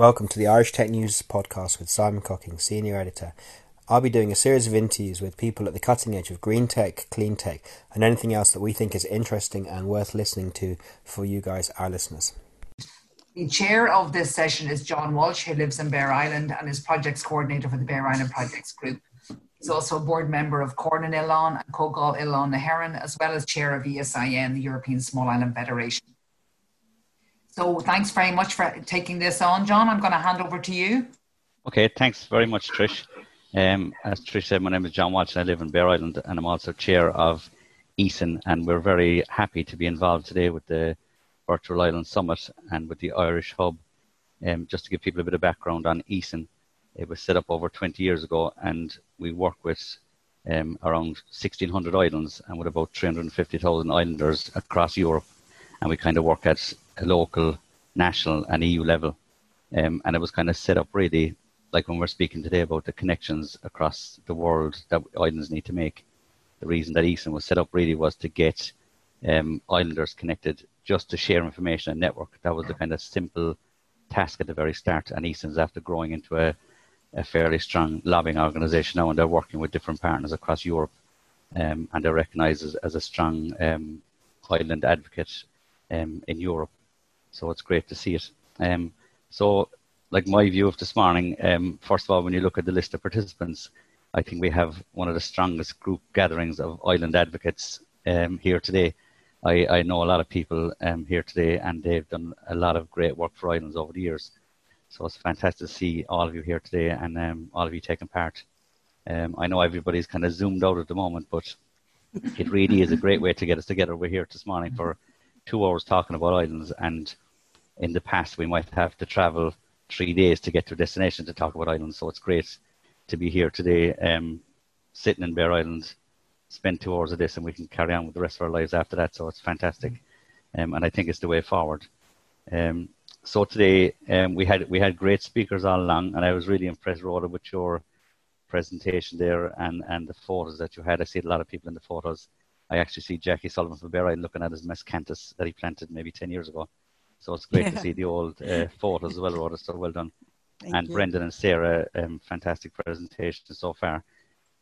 Welcome to the Irish Tech News podcast with Simon Cocking, Senior Editor. I'll be doing a series of interviews with people at the cutting edge of green tech, clean tech, and anything else that we think is interesting and worth listening to for you guys, our listeners. The chair of this session is John Walsh, who lives in Bere Island and is projects coordinator for the Bere Island Projects Group. He's also a board member of Comhar na nOileán and Comhdháil Oileáin na hÉireann, as well as chair of ESIN, the European Small Island Federation. So thanks very much for taking this on, John. I'm going to hand over to you. Okay, thanks very much, Trish. Um, as Trish said, my name is John Walsh. I live in Bere Island and I'm also chair of ESIN. and we're very happy to be involved today with the Virtual Island Summit and with the Irish Hub. Um, just to give people a bit of background on ESIN, it was set up over 20 years ago and we work with um, around 1,600 islands and with about 350,000 islanders across Europe. And we kind of work at local, national, and EU level. Um, and it was kind of set up really like when we're speaking today about the connections across the world that islands need to make. The reason that ESIN was set up really was to get um, islanders connected just to share information and network. That was the kind of simple task at the very start. And ESIN's after growing into a, a fairly strong lobbying organisation now, and they're working with different partners across Europe. Um, and they're recognised as, as, a strong um, island advocate um, in Europe. So it's great to see it. Um, so, like my view of this morning, um, first of all, when you look at the list of participants, I think we have one of the strongest group gatherings of island advocates um, here today. I, I, know a lot of people um, here today, and they've done a lot of great work for islands over the years. So it's fantastic to see all of you here today and um, all of you taking part. Um, I know everybody's kind of zoomed out at the moment, but it really is a great way to get us together. We're here this morning for two hours talking about islands, and in the past we might have to travel three days to get to a destination to talk about islands. So it's great to be here today, um, sitting in Bere Island, spend two hours of this, and we can carry on with the rest of our lives after that. So it's fantastic, um, and I think it's the way forward. Um, so today um, we had we had great speakers all along, and I was really impressed, Rhoda, with your presentation there and and the photos that you had. I see a lot of people in the photos. I actually see Jackie Sullivan from Bere looking at his miscanthus that he planted maybe 10 years ago. So it's great yeah. to see the old uh, photos as well, Rhoda. So well done. Thank and you. Brendan and Sarah, um, fantastic presentation so far.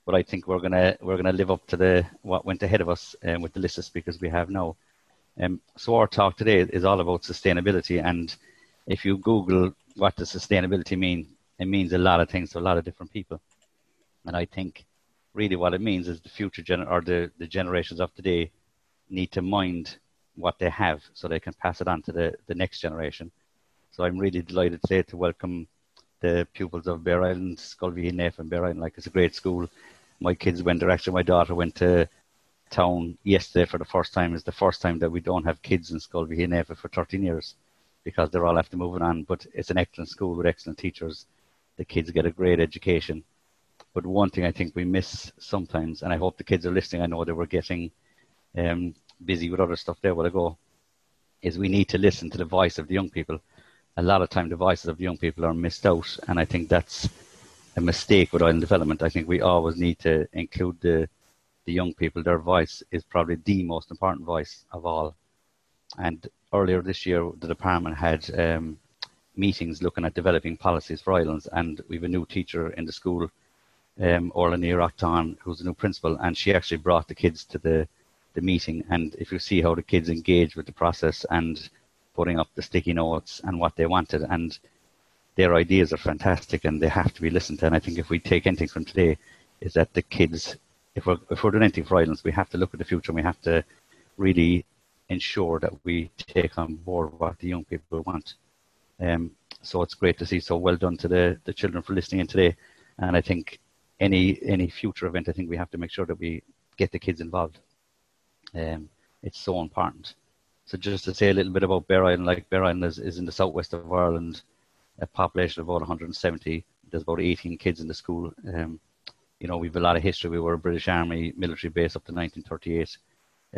But I think we're gonna we're gonna live up to the what went ahead of us um, with the list of speakers we have now. Um, so our talk today is all about sustainability, and if you Google what does sustainability mean, it means a lot of things to a lot of different people. And I think really what it means is the future gener- or the, the generations of today need to mind what they have so they can pass it on to the, the next generation. So I'm really delighted today to welcome the pupils of Bere Island, Sculvey Neff and Bere Island. Like it's a great school. My kids went there. Actually, my daughter went to town yesterday for the first time. It's the first time that we don't have kids in Sculvey Neff for 13 years because they're all after moving on. But it's an excellent school with excellent teachers. The kids get a great education but one thing I think we miss sometimes, and I hope the kids are listening, I know they were getting um, busy with other stuff there while ago, is we need to listen to the voice of the young people. A lot of time the voices of the young people are missed out, and I think that's a mistake with island development. I think we always need to include the the young people. Their voice is probably the most important voice of all. And earlier this year, the department had um, meetings looking at developing policies for islands, and we have a new teacher in the school um, Orla Neerachtan, who's the new principal, and she actually brought the kids to the, the meeting. And if you see how the kids engage with the process and putting up the sticky notes and what they wanted, and their ideas are fantastic and they have to be listened to. And I think if we take anything from today, is that the kids, if we're, if we're doing anything for islands, we have to look at the future and we have to really ensure that we take on board what the young people want. Um, so it's great to see. So well done to the, the children for listening in today. And I think any any future event, I think we have to make sure that we get the kids involved. Um, it's so important. So just to say a little bit about Bere Island, like Bere Island is, is in the southwest of Ireland, a population of about 170. There's about 18 kids in the school. Um, you know, we've a lot of history. We were a British Army military base up to 1938.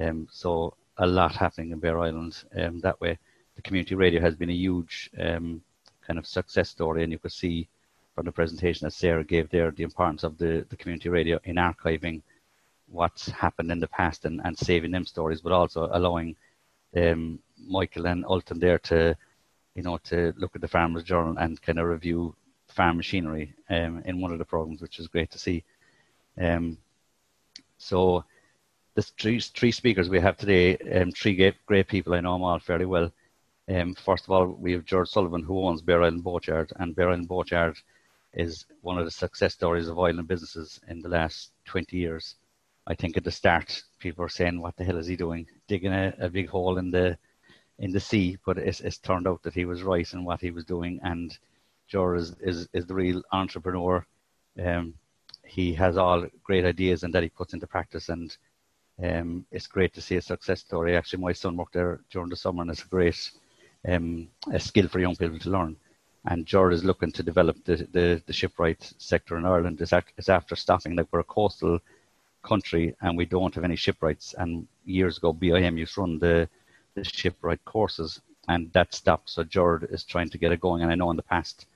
Um, so a lot happening in Bere Island um, that way. The community radio has been a huge um, kind of success story, and you could see from the presentation that Sarah gave there, the importance of the, the community radio in archiving what's happened in the past and, and saving them stories, but also allowing um, Michael and Alton there to you know, to look at the Farmers Journal and kind of review farm machinery um, in one of the programs, which is great to see. Um, so, the three, three speakers we have today, um, three great, great people, I know them all fairly well. Um, first of all, we have George Sullivan, who owns Bere Island Boatyard, and Bere Island Boatyard is one of the success stories of oil and businesses in the last 20 years. I think at the start, people were saying, "What the hell is he doing, digging a, a big hole in the in the sea?" But it's, it's turned out that he was right in what he was doing, and George is, is, is the real entrepreneur. Um, he has all great ideas and that he puts into practice, and um, it's great to see a success story. Actually, my son worked there during the summer, and it's a great um, a skill for young people to learn. And George is looking to develop the, the, the shipwright sector in Ireland. It's, it's after stopping, like we're a coastal country and we don't have any shipwrights. And years ago, BIM used to run the, the shipwright courses, and that stopped. So George is trying to get it going. And I know in the past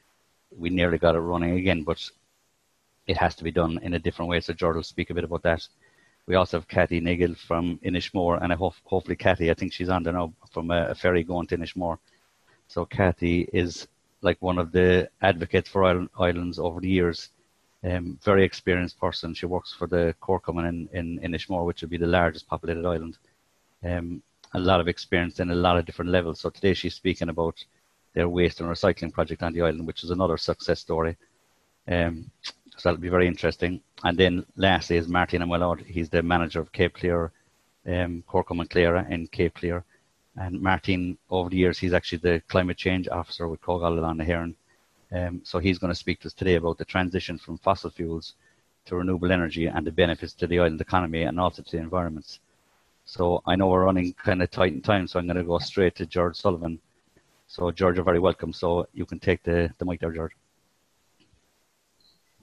we nearly got it running again, but it has to be done in a different way. So George will speak a bit about that. We also have Cathy Ní Ghóill from Inishmore, and I hope hopefully Cathy, I think she's on there now from a, a ferry going to Inishmore. So Cathy is like one of the advocates for islands over the years. Um, very experienced person. She works for the Cork in, in, in Inishmore, which would be the largest populated island. Um, a lot of experience in a lot of different levels. So today she's speaking about their waste and recycling project on the island, which is another success story. Um, so that'll be very interesting. And then lastly is Martin Ó Méalóid. He's the manager of Cape Clear, um, Clara in Cape Clear. And Martin, over the years, he's actually the climate change officer with the Heron. Um, so he's going to speak to us today about the transition from fossil fuels to renewable energy and the benefits to the island economy and also to the environments. So I know we're running kind of tight in time, so I'm going to go straight to George Sullivan. So George, you're very welcome. So you can take the, the mic there, George.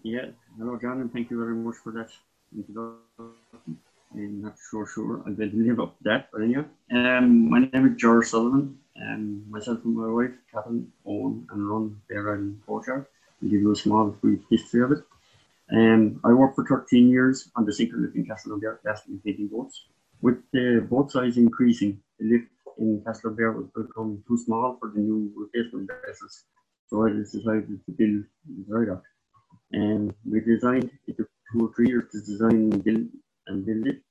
Yeah, hello, John, and thank you very much for that introduction. I'm not sure, sure be able to live up to that, but anyway. Um, my name is George Sullivan. Um, myself and my wife, Catherine, own and run Bere Island Boatyard. I'll give you a small brief history of it. Um, I worked for 13 years on the synchrolift in Castlebere, lasting painting boats. With the boat size increasing, the lift in Castlebere was become too small for the new replacement vessels. So I decided to build the dry dock. And we designed, it took two or three years to design and build and build it.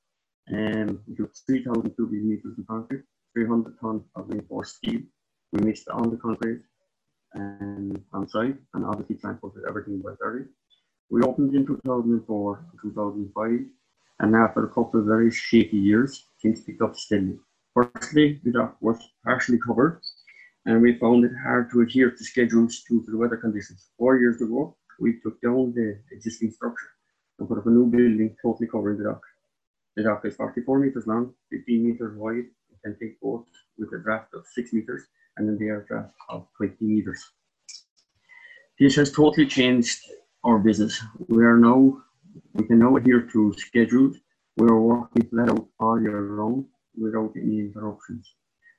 Um, we took 3,000 cubic meters of concrete, 300 tons of reinforced steel. We mixed on the concrete and on site and obviously transported everything by ferry. We opened in 2004 and 2005, and after a couple of very shaky years, things picked up steadily. Firstly, the dock was partially covered, and we found it hard to adhere to schedules due to the weather conditions. Four years ago, we took down the existing structure up a new building totally covering the dock. The dock is 44 meters long, 15 meters wide, and can take boats with a draft of 6 meters and the air draft of 20 meters. This has totally changed our business. We are now, we can now adhere to schedules. We are working flat out all year round without any interruptions.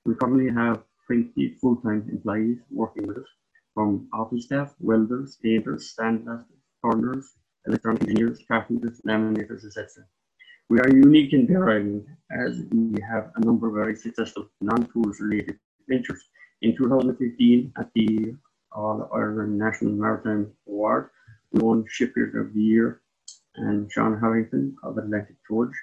We currently have 20 full-time employees working with us from office staff, welders, painters, sandblasters, turners, electronic engineers, carpenters, laminators, etc. We are unique in Bere Island as we have a number of very successful non-tools related ventures. In 2015, at the All Ireland National Maritime Award, we won Shipyard of the Year and Sean Harrington of Atlantic George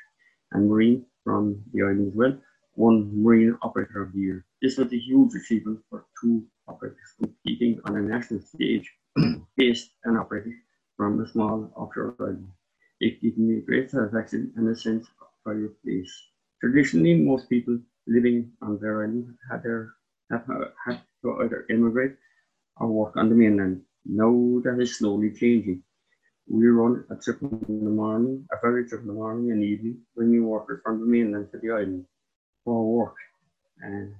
and Marine from the island as well won Marine Operator of the Year. This was a huge achievement for two operators competing on a national stage based and operating from a small offshore island. It gave me great satisfaction and a sense of pride place. Traditionally, most people living on their island had, their, have had to either immigrate or work on the mainland. Now that is slowly changing. We run a trip in the morning, a ferry trip in the morning and evening, bringing workers from the mainland to the island for work. And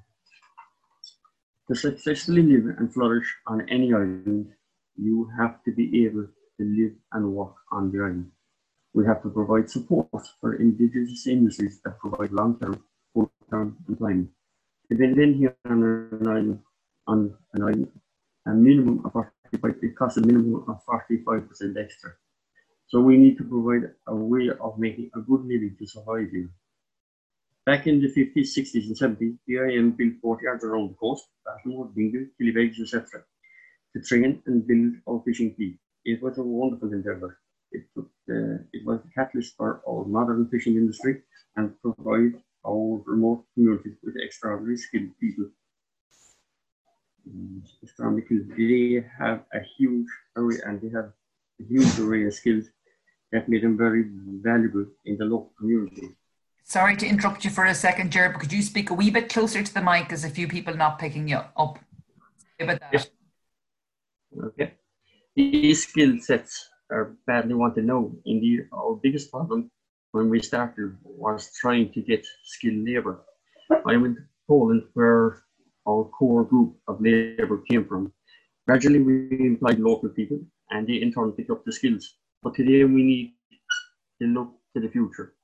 to successfully live and flourish on any island, you have to be able to live and work on the island. We have to provide support for indigenous industries that provide long-term, full-term employment. In here on an island, on an island, a minimum of 45, it costs a minimum of 45% extra. So we need to provide a way of making a good living to survive here. Back in the 50s, 60s, and 70s, BIM built 40 yards around the coast, Baltimore, Killybegs, etc., to train and build our fishing fleet. It was a wonderful endeavour. It, took, uh, it was the catalyst for our modern fishing industry and provide our remote communities with extraordinary skilled people. Um, extraordinary. They have a huge array and they have a huge array of skills that made them very valuable in the local community. Sorry to interrupt you for a second, Gerard, but could you speak a wee bit closer to the mic? There's a few people not picking you up. About that. Yes. Okay. These skill sets are badly wanted now. Indeed, our biggest problem when we started was trying to get skilled labour. I went to Poland where our core group of labour came from. Gradually, we employed local people and they in turn picked up the skills. But today, we need to look to the future.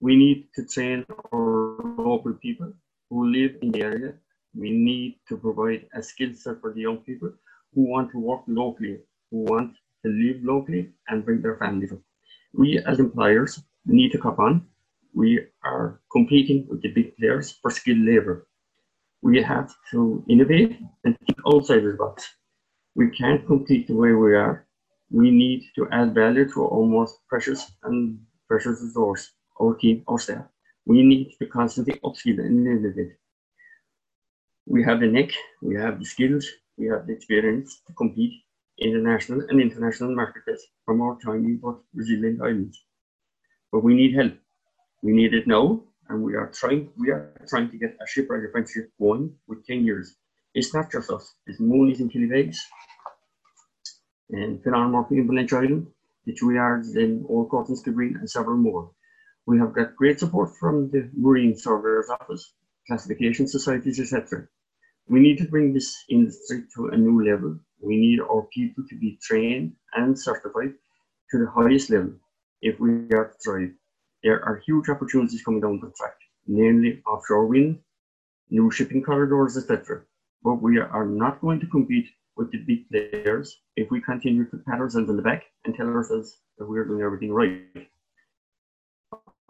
We need to train our local people who live in the area. We need to provide a skill set for the young people who want to work locally, who want to live locally and bring their families up. We as employers need to cop on. We are competing with the big players for skilled labour. We have to innovate and think outside the box. We can't compete the way we are. We need to add value to our most precious and precious resource, our team, our staff. We need to constantly upskill and innovate. We have the neck, we have the skills, we have the experience to compete in the national and international markets from our tiny but resilient islands. But we need help. We need it now, and we are trying. We are trying to get a shipwright apprenticeship going with ten years. It's not just us. It's Mooney's in Killybegs, and Finan Murphy in Blanche Island, the two yards in Old Courtney's Green, and several more. We have got great support from the Marine Surveyor's Office, classification societies, etc. We need to bring this industry to a new level. We need our people to be trained and certified to the highest level if we are to thrive. There are huge opportunities coming down the track, namely offshore wind, new shipping corridors, etc. But we are not going to compete with the big players if we continue to pat ourselves on the back and tell ourselves that we're doing everything right.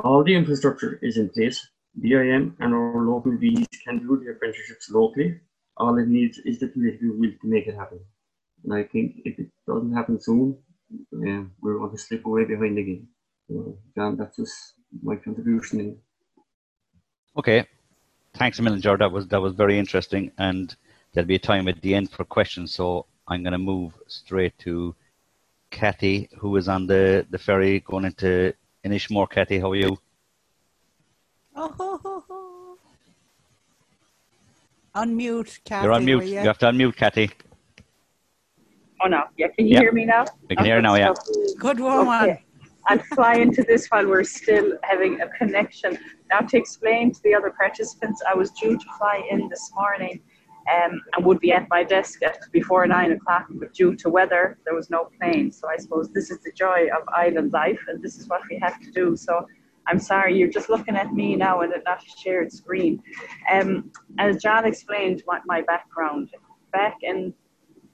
All the infrastructure is in place. BIM and our local Vs can do the apprenticeships locally. All it needs is the political will to make it happen. And I think if it doesn't happen soon, uh, we're going to slip away behind the game. So, John, that's just my contribution. Okay, thanks a million, George. That was that was very interesting, and there'll be a time at the end for questions. So I'm going to move straight to Cathy, who is on the the ferry going into Inishmore. Cathy, how are you? Oh, ho, ho, ho. Unmute, Cathy. You're on mute. will You have to unmute, Cathy. Oh no, yeah. Can you Yeah. hear me now? We can hear you now, yeah. Good woman. Okay. And fly into this while we're still having a connection. Now, to explain to the other participants, I was due to fly in this morning um, and would be at my desk at before nine o'clock, but due to weather, there was no plane. So I suppose this is the joy of island life, and this is what we have to do. So I'm sorry, you're just looking at me now and not a shared screen. Um, as John explained my, my background, back in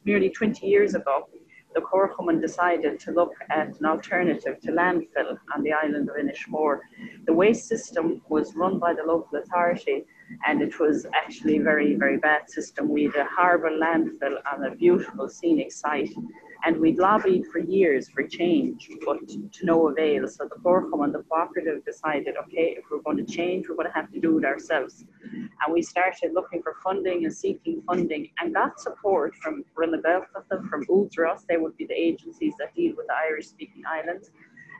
nearly 20 years ago, the Comharchumann decided to look at an alternative to landfill on the island of Inishmore. The waste system was run by the local authority and it was actually a very, very bad system. We had a horrible landfill on a beautiful scenic site and we'd lobbied for years for change, but to no avail. So the Comharchumann, the cooperative decided, okay, if we're going to change, we're going to have to do it ourselves. And we started looking for funding and seeking funding and got support from Roinn na Gaeltachta, from Údarás, they would be the agencies that deal with the Irish speaking islands,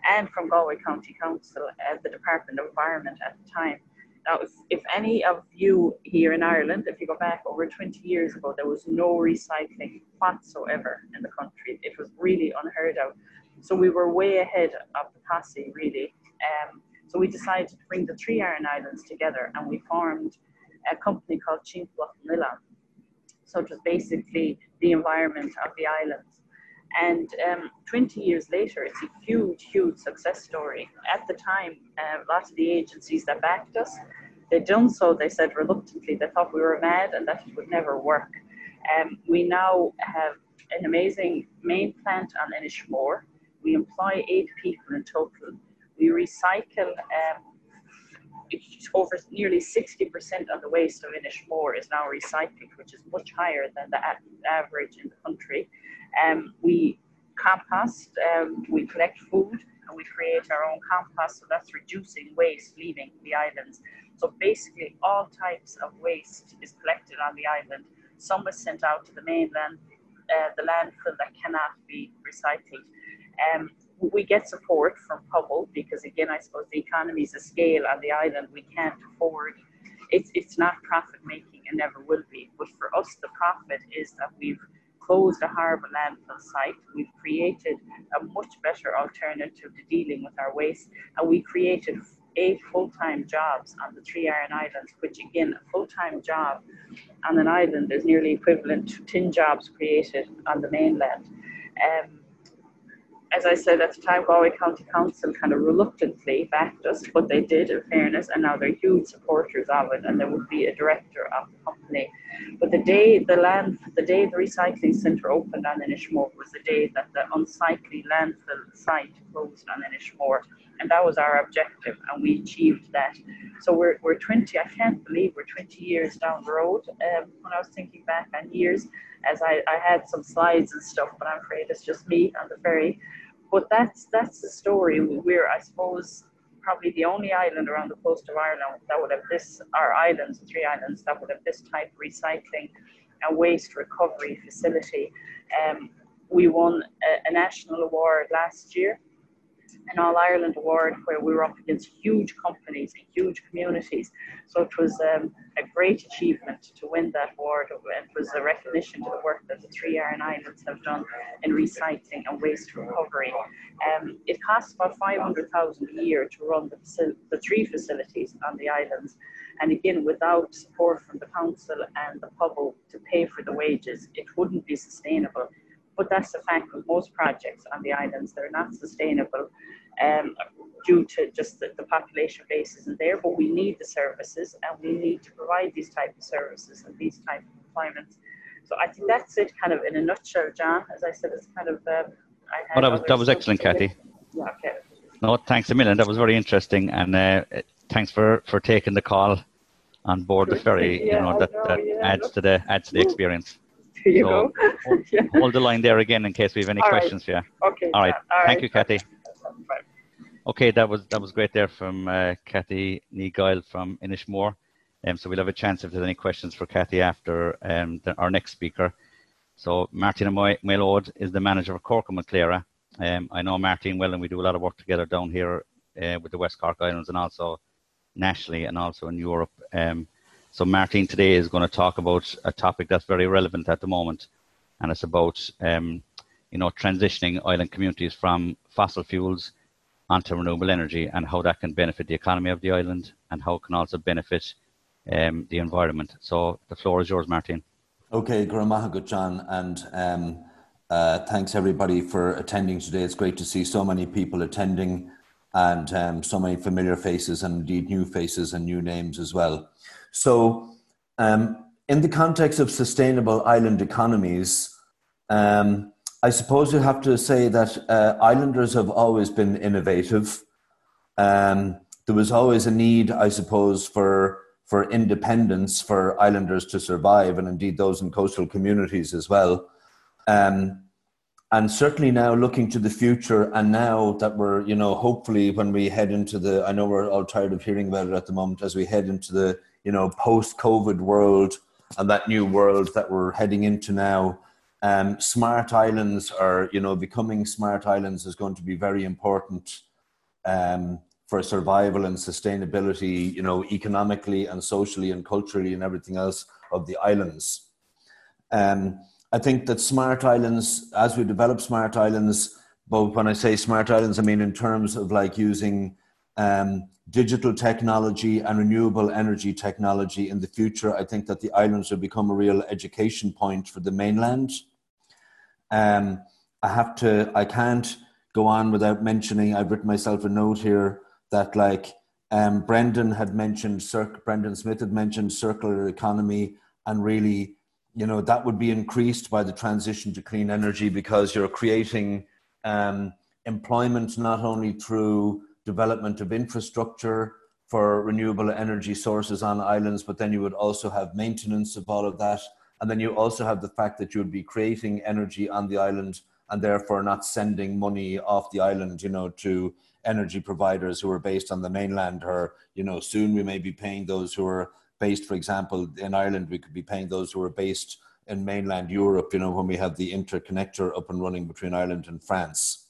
and from Galway County Council, uh, the Department of Environment at the time. Now, if, if any of you here in Ireland, if you go back over 20 years ago, there was no recycling whatsoever in the country. It was really unheard of. So we were way ahead of the posse, really. Um, so we decided to bring the three Aran Islands together and we formed a company called Chinkloch Milan. So it was basically the environment of the islands. And um, 20 years later, it's a huge, huge success story. At the time, uh, lots of the agencies that backed us, they'd done so, they said reluctantly, they thought we were mad and that it would never work. Um, we now have an amazing main plant on Inishmore. We employ eight people in total. We recycle um, over nearly 60% of the waste of Inishmore is now recycled, which is much higher than the average in the country. Um, we compost, um, we collect food, and we create our own compost, so that's reducing waste leaving the islands. So basically, all types of waste is collected on the island. Some is sent out to the mainland, uh, the landfill that cannot be recycled. Um, we get support from Pobal because, again, I suppose the economies of scale on the island we can't afford. It's, it's not profit making and never will be. But for us, the profit is that we've closed a harbour landfill site. We've created a much better alternative to dealing with our waste, and we created eight full-time jobs on the three Aran Islands, which again, a full-time job on an island is nearly equivalent to 10 jobs created on the mainland. Um, as I said at the time, Galway County Council kind of reluctantly backed us, but they did in fairness, and now they're huge supporters of it, and there would be a director of the company. But the day the land, the day the recycling centre opened on Inishmore was the day that the unsightly landfill site closed on Inishmore, and that was our objective, and we achieved that. So we're, we're 20, I can't believe we're 20 years down the road. Um, when I was thinking back on years, as I, I had some slides and stuff, but I'm afraid it's just me on the ferry. But that's that's the story. We're, I suppose, probably the only island around the coast of Ireland that would have this, our islands, three islands, that would have this type of recycling and waste recovery facility. Um, we won a, a national award last year an All Ireland award where we were up against huge companies and huge communities. So it was um, a great achievement to win that award. It was a recognition to the work that the three Aran Islands have done in recycling and waste recovery. Um, it costs about 500,000 a year to run the, the three facilities on the islands. And again, without support from the council and the public to pay for the wages, it wouldn't be sustainable but that's the fact with most projects on the islands. They're not sustainable um, due to just the, the, population base isn't there, but we need the services and we need to provide these type of services and these type of employments. So I think that's it kind of in a nutshell, John. As I said, it's kind of... Um, I well, that was, that was excellent, Cathy. Yeah, okay. No, thanks a million. That was very interesting. And uh, thanks for, for taking the call on board the ferry. Yeah, you know, that, know, that yeah, adds to the adds to the experience. Here you so go. hold, yeah. hold, the line there again in case we have any All questions right. you. Okay. All right. All Thank right. you, Cathy. Okay, that was that was great there from uh, Kathy Neeguile from Inishmore. Um, so we'll have a chance if there's any questions for Cathy after um, the, our next speaker. So Máirtín Ó Méalóid is the manager of Cork and Maclara. Um, I know Martin well, and we do a lot of work together down here uh, with the West Cork Islands and also nationally and also in Europe. Um, so Martin today is going to talk about a topic that's very relevant at the moment, and it's about um, you know transitioning island communities from fossil fuels onto renewable energy and how that can benefit the economy of the island and how it can also benefit um, the environment. So the floor is yours, Martin. Okay, Go raibh maith agat John, and um, uh, thanks everybody for attending today. It's great to see so many people attending and um, so many familiar faces and indeed new faces and new names as well. So, um, in the context of sustainable island economies, um, I suppose you have to say that uh, islanders have always been innovative. Um, there was always a need, I suppose, for for independence for islanders to survive, and indeed those in coastal communities as well. Um, and certainly now looking to the future, and now that we're, you know, hopefully when we head into the, I know we're all tired of hearing about it at the moment, as we head into the you know, post-COVID world and that new world that we're heading into now. Um, smart islands are, you know, becoming smart islands is going to be very important um, for survival and sustainability, you know, economically and socially and culturally and everything else of the islands. Um, I think that smart islands, as we develop smart islands, both when I say smart islands, I mean in terms of like using um, digital technology and renewable energy technology in the future, I think that the islands will become a real education point for the mainland. Um, I have to, I can't go on without mentioning, I've written myself a note here that like um, Brendan had mentioned, Brendan Smith had mentioned circular economy and really, you know, that would be increased by the transition to clean energy because you're creating um, employment not only through development of infrastructure for renewable energy sources on islands, but then you would also have maintenance of all of that. And then you also have the fact that you would be creating energy on the island and therefore not sending money off the island, you know, to energy providers who are based on the mainland or, you know, soon we may be paying those who are based, for example, in Ireland, we could be paying those who are based in mainland Europe, you know, when we have the interconnector up and running between Ireland and France.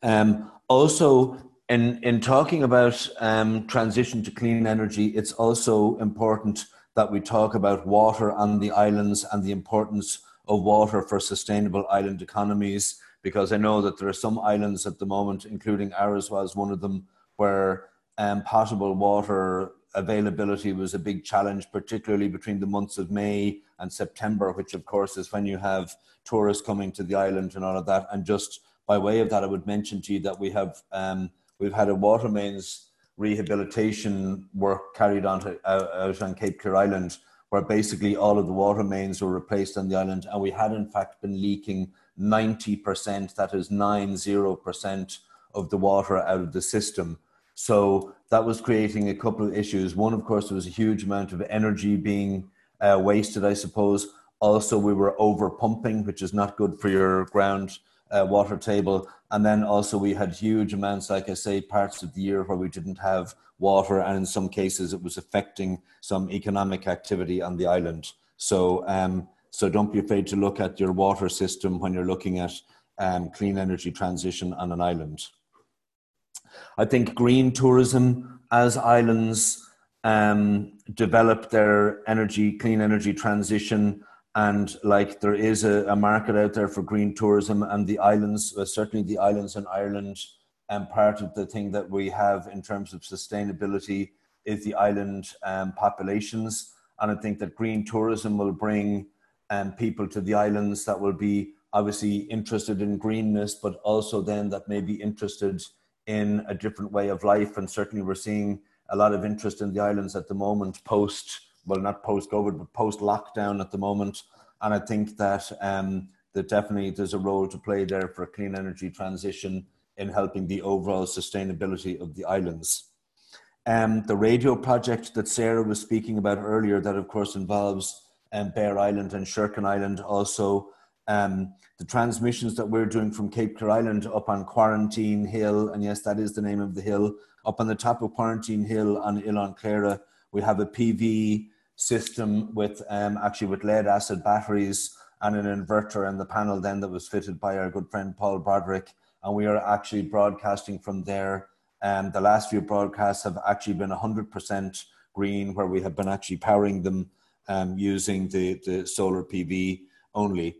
Um, also, in, in talking about um, transition to clean energy, it's also important that we talk about water on the islands and the importance of water for sustainable island economies. Because I know that there are some islands at the moment, including ours was one of them, where um, potable water availability was a big challenge, particularly between the months of May and September, which of course is when you have tourists coming to the island and all of that. And just by way of that, I would mention to you that we have um, we've had a water mains rehabilitation work carried on to, uh, out on Cape Clear Island, where basically all of the water mains were replaced on the island, and we had in fact been leaking 90%, that is 90% of the water out of the system. So that was creating a couple of issues. One, of course, there was a huge amount of energy being uh, wasted, I suppose. Also, we were over pumping, which is not good for your ground uh, water table. And then also, we had huge amounts, like I say, parts of the year where we didn't have water, and in some cases, it was affecting some economic activity on the island. So, um, so don't be afraid to look at your water system when you're looking at um, clean energy transition on an island. I think green tourism as islands um, develop their energy, clean energy transition, and like there is a, a market out there for green tourism, and the islands, certainly the islands in Ireland, and um, part of the thing that we have in terms of sustainability is the island um, populations, and I think that green tourism will bring um, people to the islands that will be obviously interested in greenness, but also then that may be interested in a different way of life. And certainly, we're seeing a lot of interest in the islands at the moment, post well, not post COVID, but post lockdown at the moment. And I think that um, that definitely there's a role to play there for a clean energy transition in helping the overall sustainability of the islands. Um, the radio project that Sarah was speaking about earlier, that of course involves um, Bere Island and Sherkin Island, also um, the transmissions that we're doing from Cape Clear Island up on Quarantine Hill, and yes, that is the name of the hill, up on the top of Quarantine Hill on Oileán Chléire, we have a PV system with um, actually with lead acid batteries and an inverter and the panel then that was fitted by our good friend Paul Broderick. And we are actually broadcasting from there. Um, the last few broadcasts have actually been 100% green, where we have been actually powering them um, using the, the solar PV only.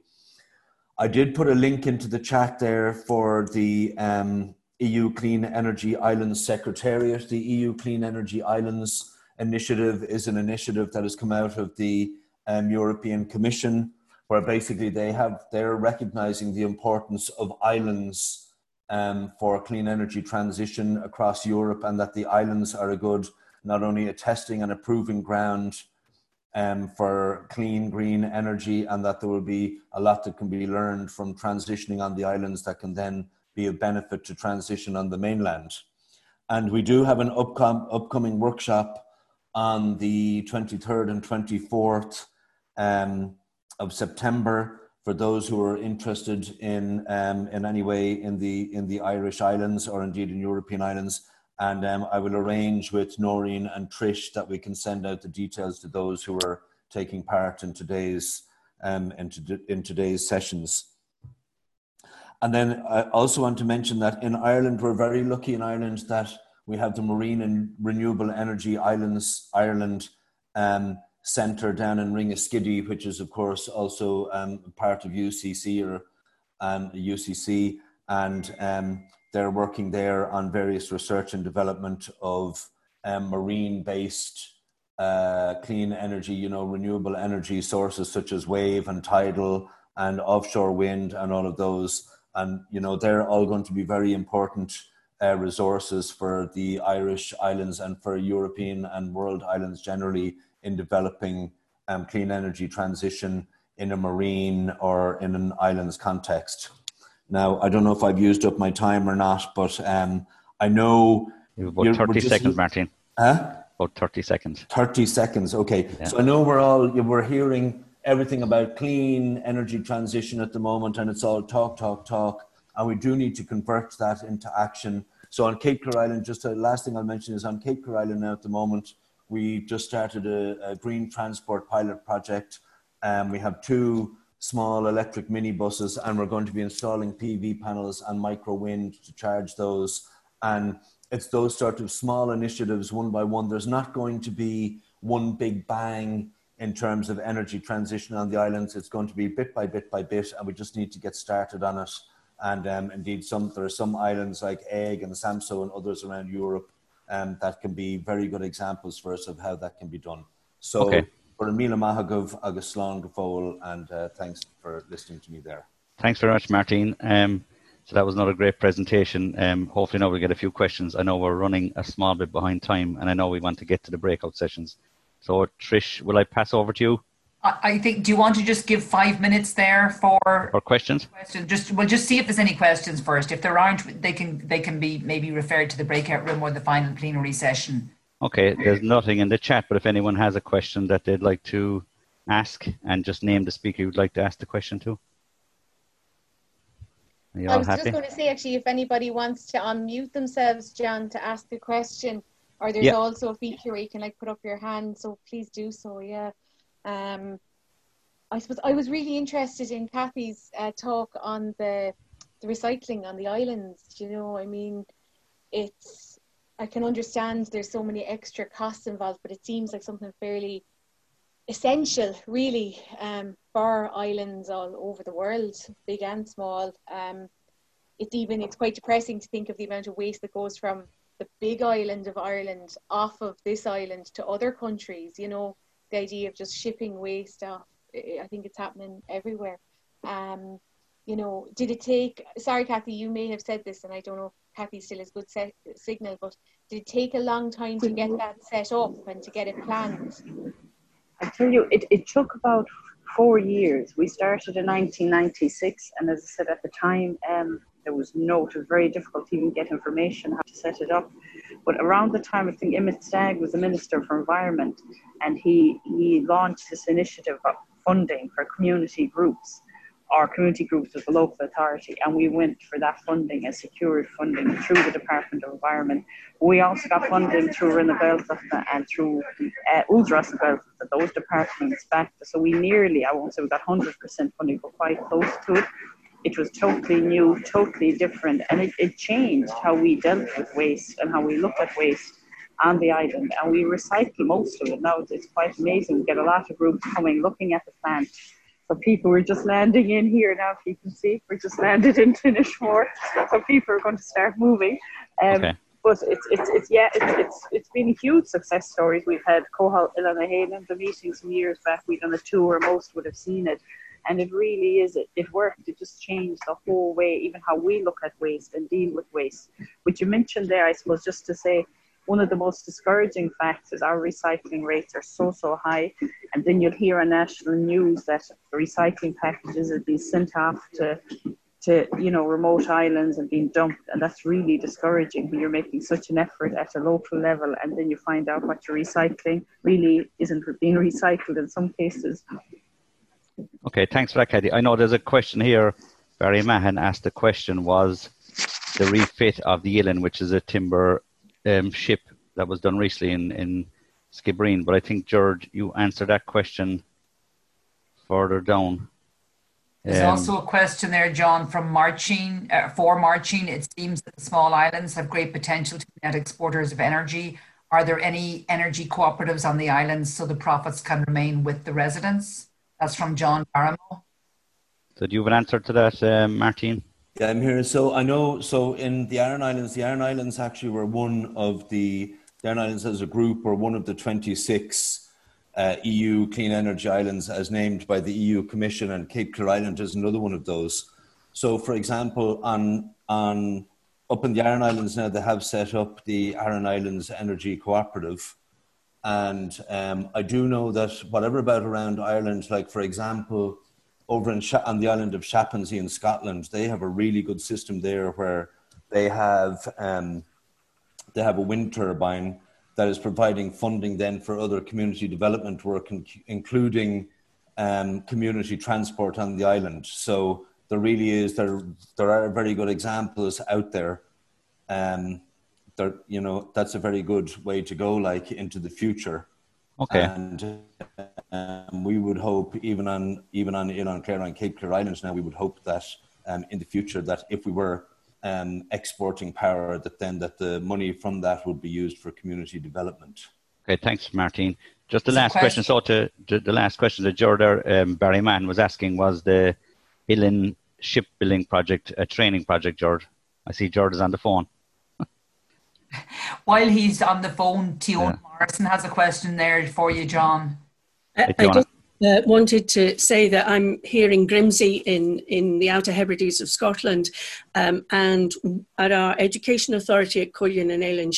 I did put a link into the chat there for the um, EU Clean Energy Islands Secretariat. The EU Clean Energy Islands initiative is an initiative that has come out of the um, European Commission, where basically they have they're recognizing the importance of islands um, for clean energy transition across Europe, and that the islands are a good not only a testing and a proving ground um, for clean green energy, and that there will be a lot that can be learned from transitioning on the islands that can then be a benefit to transition on the mainland. And we do have an upcom- upcoming workshop on the 23rd and 24th um, of September for those who are interested in um, in any way in the in the Irish islands or indeed in European islands and um, I will arrange with Noreen and Trish that we can send out the details to those who are taking part in today's um, in, to, in today's sessions. And then I also want to mention that in Ireland, we're very lucky in Ireland that we have the Marine and Renewable Energy Islands Ireland um, Centre down in Ringaskiddy, which is of course also um, part of UCC or um, UCC, and um, they're working there on various research and development of um, marine-based uh, clean energy, you know, renewable energy sources such as wave and tidal and offshore wind and all of those. And, you know, they're all going to be very important uh, resources for the Irish islands and for European and world islands generally in developing um, clean energy transition in a marine or in an islands context. Now, I don't know if I've used up my time or not, but um, I know You have about 30 we're just- seconds, Martin. Huh? About 30 seconds. 30 seconds. Okay. Yeah. So I know we're all, we're hearing everything about clean energy transition at the moment, and it's all talk, talk, talk. And we do need to convert that into action. So on Cape Clear Island, just the last thing I'll mention is on Cape Clear Island now at the moment, we just started a, a green transport pilot project. Um, we have two small electric minibuses, and we're going to be installing PV panels and micro wind to charge those. And it's those sort of small initiatives one by one. There's not going to be one big bang in terms of energy transition on the islands. It's going to be bit by bit by bit, and we just need to get started on it. And um, indeed, some there are some islands like Eigg and Samso and others around Europe um, that can be very good examples for us of how that can be done. So, Okay. For Emila Mahagov, Agus Slán go fóill, and uh, thanks for listening to me there. Thanks very much, Martin. Um, so that was another great presentation. Um, hopefully now we'll get a few questions. I know we're running a small bit behind time, and I know we want to get to the breakout sessions. So, Trish, will I pass over to you I, I think, do you want to just give five minutes there for for questions? questions? Just, we'll just see if there's any questions first. If there aren't, they can, they can be maybe referred to the breakout room or the final plenary session. Okay, there's nothing in the chat, but if anyone has a question that they'd like to ask, and just name the speaker you'd like to ask the question to. I was happy? just going to say, actually, if anybody wants to unmute themselves, John, to ask a question, or there's Yeah. also a feature where you can like put up your hand, so please do so. Yeah. Um, I suppose I was really interested in Cathy's uh, talk on the the recycling on the islands. You know, I mean, it's I can understand there's so many extra costs involved, but it seems like something fairly essential, really, um, for islands all over the world, big and small. Um, it's even it's quite depressing to think of the amount of waste that goes from the big island of Ireland off of this island to other countries. You know, the idea of just shipping waste off. I think it's happening everywhere. Um, you know, did it take? Sorry, Cathy, you may have said this, and I don't know Cathy still has good set, signal, but did it take a long time to get that set up and to get it planned? I tell you, it, it took about four years. We started in 1996, and as I said at the time, um, there was no, it was very difficult to even get information how to set it up. But around the time, I think Emmett Stagg was the Minister for Environment, and he, he launched this initiative of funding for community groups or community groups with the local authority, and we went for that funding and secured funding through the Department of Environment. We also got funding through Roinn na Gaeltachta and through uh, Údarás na Gaeltachta, those departments backed us. So we nearly, I won't say we got 100% funding, but quite close to it. It was totally new, totally different, and it, it changed how we dealt with waste and how we look at waste on the island. And we recycle most of it. Now it's quite amazing. We get a lot of groups coming, looking at the plant. So people were just landing in here now, if you can see. we're just landed in Inishmore. So people are going to start moving. Um, Okay. But it's, it's, it's yeah, it's, it's, it's been a huge success stories. We've had Comhdháil Oileáin na hÉireann, the meeting some years back. We've done a tour, most would have seen it. And it really is, it, it worked. It just changed the whole way, even how we look at waste and deal with waste. Which you mentioned there, I suppose, just to say, one of the most discouraging facts is our recycling rates are so, so high. And then you'll hear on national news that recycling packages are being sent off to, to you know, remote islands and being dumped. And that's really discouraging when you're making such an effort at a local level and then you find out what you're recycling really isn't being recycled in some cases. Okay, thanks for that, Cathy. I know there's a question here. Barry Mahan asked the question was the refit of the Ilen, which is a timber um, ship that was done recently in, in Skibbereen. But I think, George, you answered that question further down. There's Um, also a question there, John, from Martin, uh, for Martin. It seems that the small islands have great potential to be net exporters of energy. Are there any energy cooperatives on the islands so the profits can remain with the residents? That's from John Barrymore. So do you have an answer to that, um, Martin? Yeah, I'm here. So I know. So in the Aran Islands, the Aran Islands actually were one of the the Aran Islands as a group were one of the 26 uh, EU clean energy islands as named by the EU Commission, and Cape Clear Island is another one of those. So, for example, on on up in the Aran Islands now, they have set up the Aran Islands Energy Cooperative, and um, I do know that whatever about around Ireland, like for example, over in Sha- on the island of Shapinsay in Scotland, they have a really good system there where they have um, they have a wind turbine that is providing funding then for other community development work, including um, community transport on the island. So there really is there there are very good examples out there. Um, there, you know, that's a very good way to go, like into the future. Okay. And um, we would hope, even on even on in on Clare and Cape Clear Islands, now we would hope that um, in the future that if we were um, exporting power, that then that the money from that would be used for community development. Okay, thanks, Martin. Just the last question. question. So to, to, the last question that Jordan um, Barryman was asking was the Ilen shipbuilding project a training project, George? I see George is on the phone. While he's on the phone, Tion yeah. Morrison has a question there for you, John. I, I just uh, wanted to say that I'm here in Grimsay in, in the Outer Hebrides of Scotland, um, and at our education authority at Comhairle nan Eilean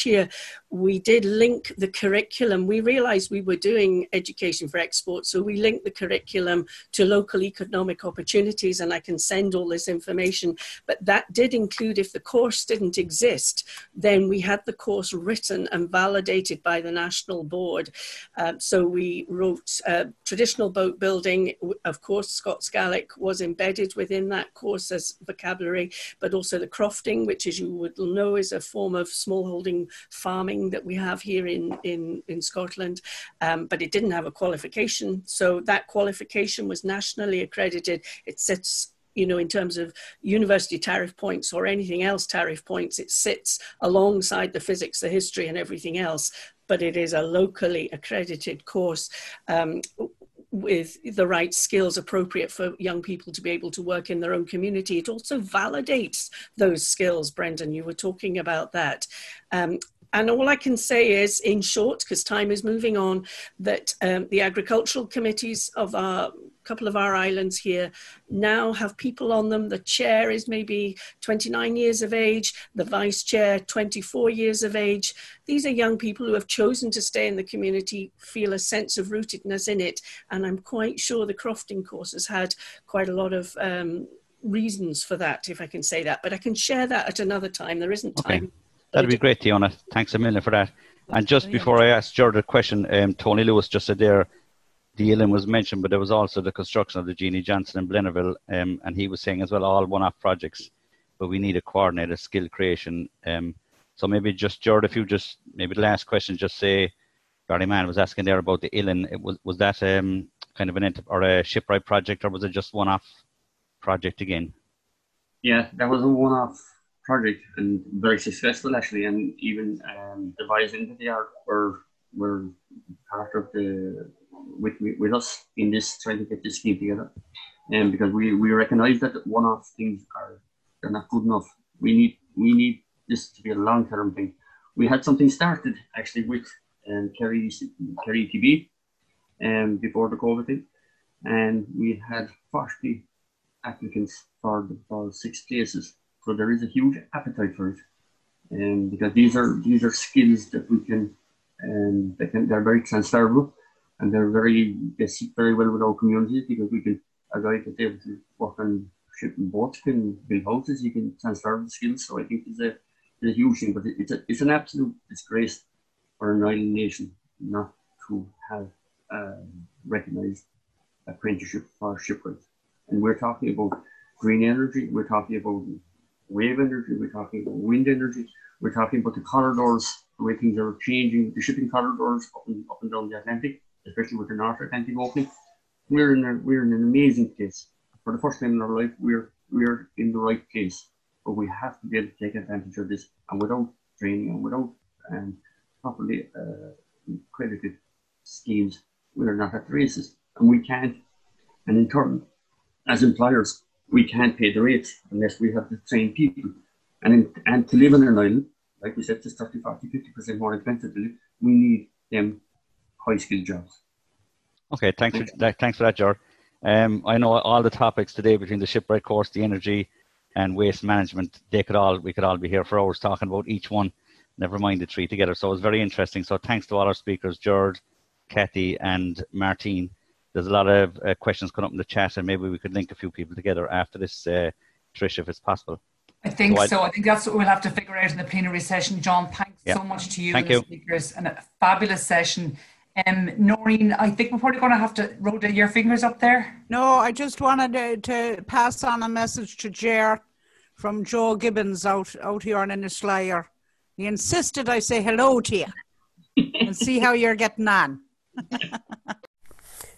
we did link the curriculum. We realized we were doing education for export, so we linked the curriculum to local economic opportunities, and I can send all this information. But that did include if the course didn't exist, then we had the course written and validated by the national board. Um, so we wrote uh, traditional boat building. Of course, Scots Gaelic was embedded within that course as vocabulary, but also the crofting, which, as you would know, is a form of smallholding farming that we have here in, in, in Scotland, um, but it didn't have a qualification. So that qualification was nationally accredited. It sits you know, in terms of university tariff points or anything else tariff points, it sits alongside the physics, the history, and everything else. But it is a locally accredited course. Um, with the right skills appropriate for young people to be able to work in their own community. It also validates those skills. Brendan, you were talking about that. Um, and all I can say is, in short, because time is moving on, that um, the agricultural committees of a couple of our islands here now have people on them. The chair is maybe 29 years of age, the vice chair 24 years of age. These are young people who have chosen to stay in the community, feel a sense of rootedness in it, and I'm quite sure the crofting course has had quite a lot of um, reasons for that, if I can say that. But I can share that at another time. There isn't time. Okay. That'd be great, Tiona. Thanks a million for that. And just before I ask George a question, um, Tony Lewis just said there, the Ilen was mentioned, but there was also the construction of the Jeanie Johnston in Blennerville, um, and he was saying as well, all one-off projects, but we need a coordinated skill creation. Um, so maybe just George, if you just maybe the last question, just say, Barry Mann was asking there about the. It was was that um, kind of an or a shipwright project, or was it just one-off project again? Yeah, that was a one-off project and very successful actually. And even um, the boys into the art were were part of the with with us in this trying to get this scheme together. And um, because we we recognise that one-off things are they're not good enough. We need we need this to be a long-term thing. We had something started actually with um, Kerry Kerry ETB um, before the COVID thing, and we had 40 applicants for the for six places so there is a huge appetite for it, and because these are these are skills that we can, and they can they're very transferable, and they're very they sit very well with our communities because we can a guy that's able to work on shipping boats can build houses, you can transfer the skills. So I think it's a, it's a huge thing, but it's a, it's an absolute disgrace for an island nation not to have um, recognised apprenticeship for shipwrights. And we're talking about green energy, we're talking about wave energy, we're talking about wind energy, we're talking about the corridors, the way things are changing, the shipping corridors up and, up and down the Atlantic, especially with the North Atlantic opening. We're in, a, we're in an amazing place. For the first time in our life, we're, we're in the right place. But we have to be able to take advantage of this. And without training and without um, properly uh, accredited schemes, we're not at the races. And we can't. And in turn, as employers, we can't pay the rates unless we have the trained people. And in, and to live in an island, like we said, it's 30, 40, 50% more expensive to live. We need them high skilled jobs. Okay, thanks for that, thanks for that, George. Um, I know all the topics today between the shipwright course, the energy, and waste management. They could all we could all be here for hours talking about each one. Never mind the three together. So it was very interesting. So thanks to all our speakers, George, Cathy, and Martine there's a lot of uh, questions coming up in the chat, and maybe we could link a few people together after this, uh, Trish, if it's possible. I think so. so. I think that's what we'll have to figure out in the plenary session. John, thanks Yeah. so much to you Thank and the you. speakers and a fabulous session. Um, Noreen, I think we're probably going to have to roll your fingers up there. No, I just wanted to, to pass on a message to Jer from Joe Gibbons out, out here in Inishlyre. He insisted I say hello to you and see how you're getting on.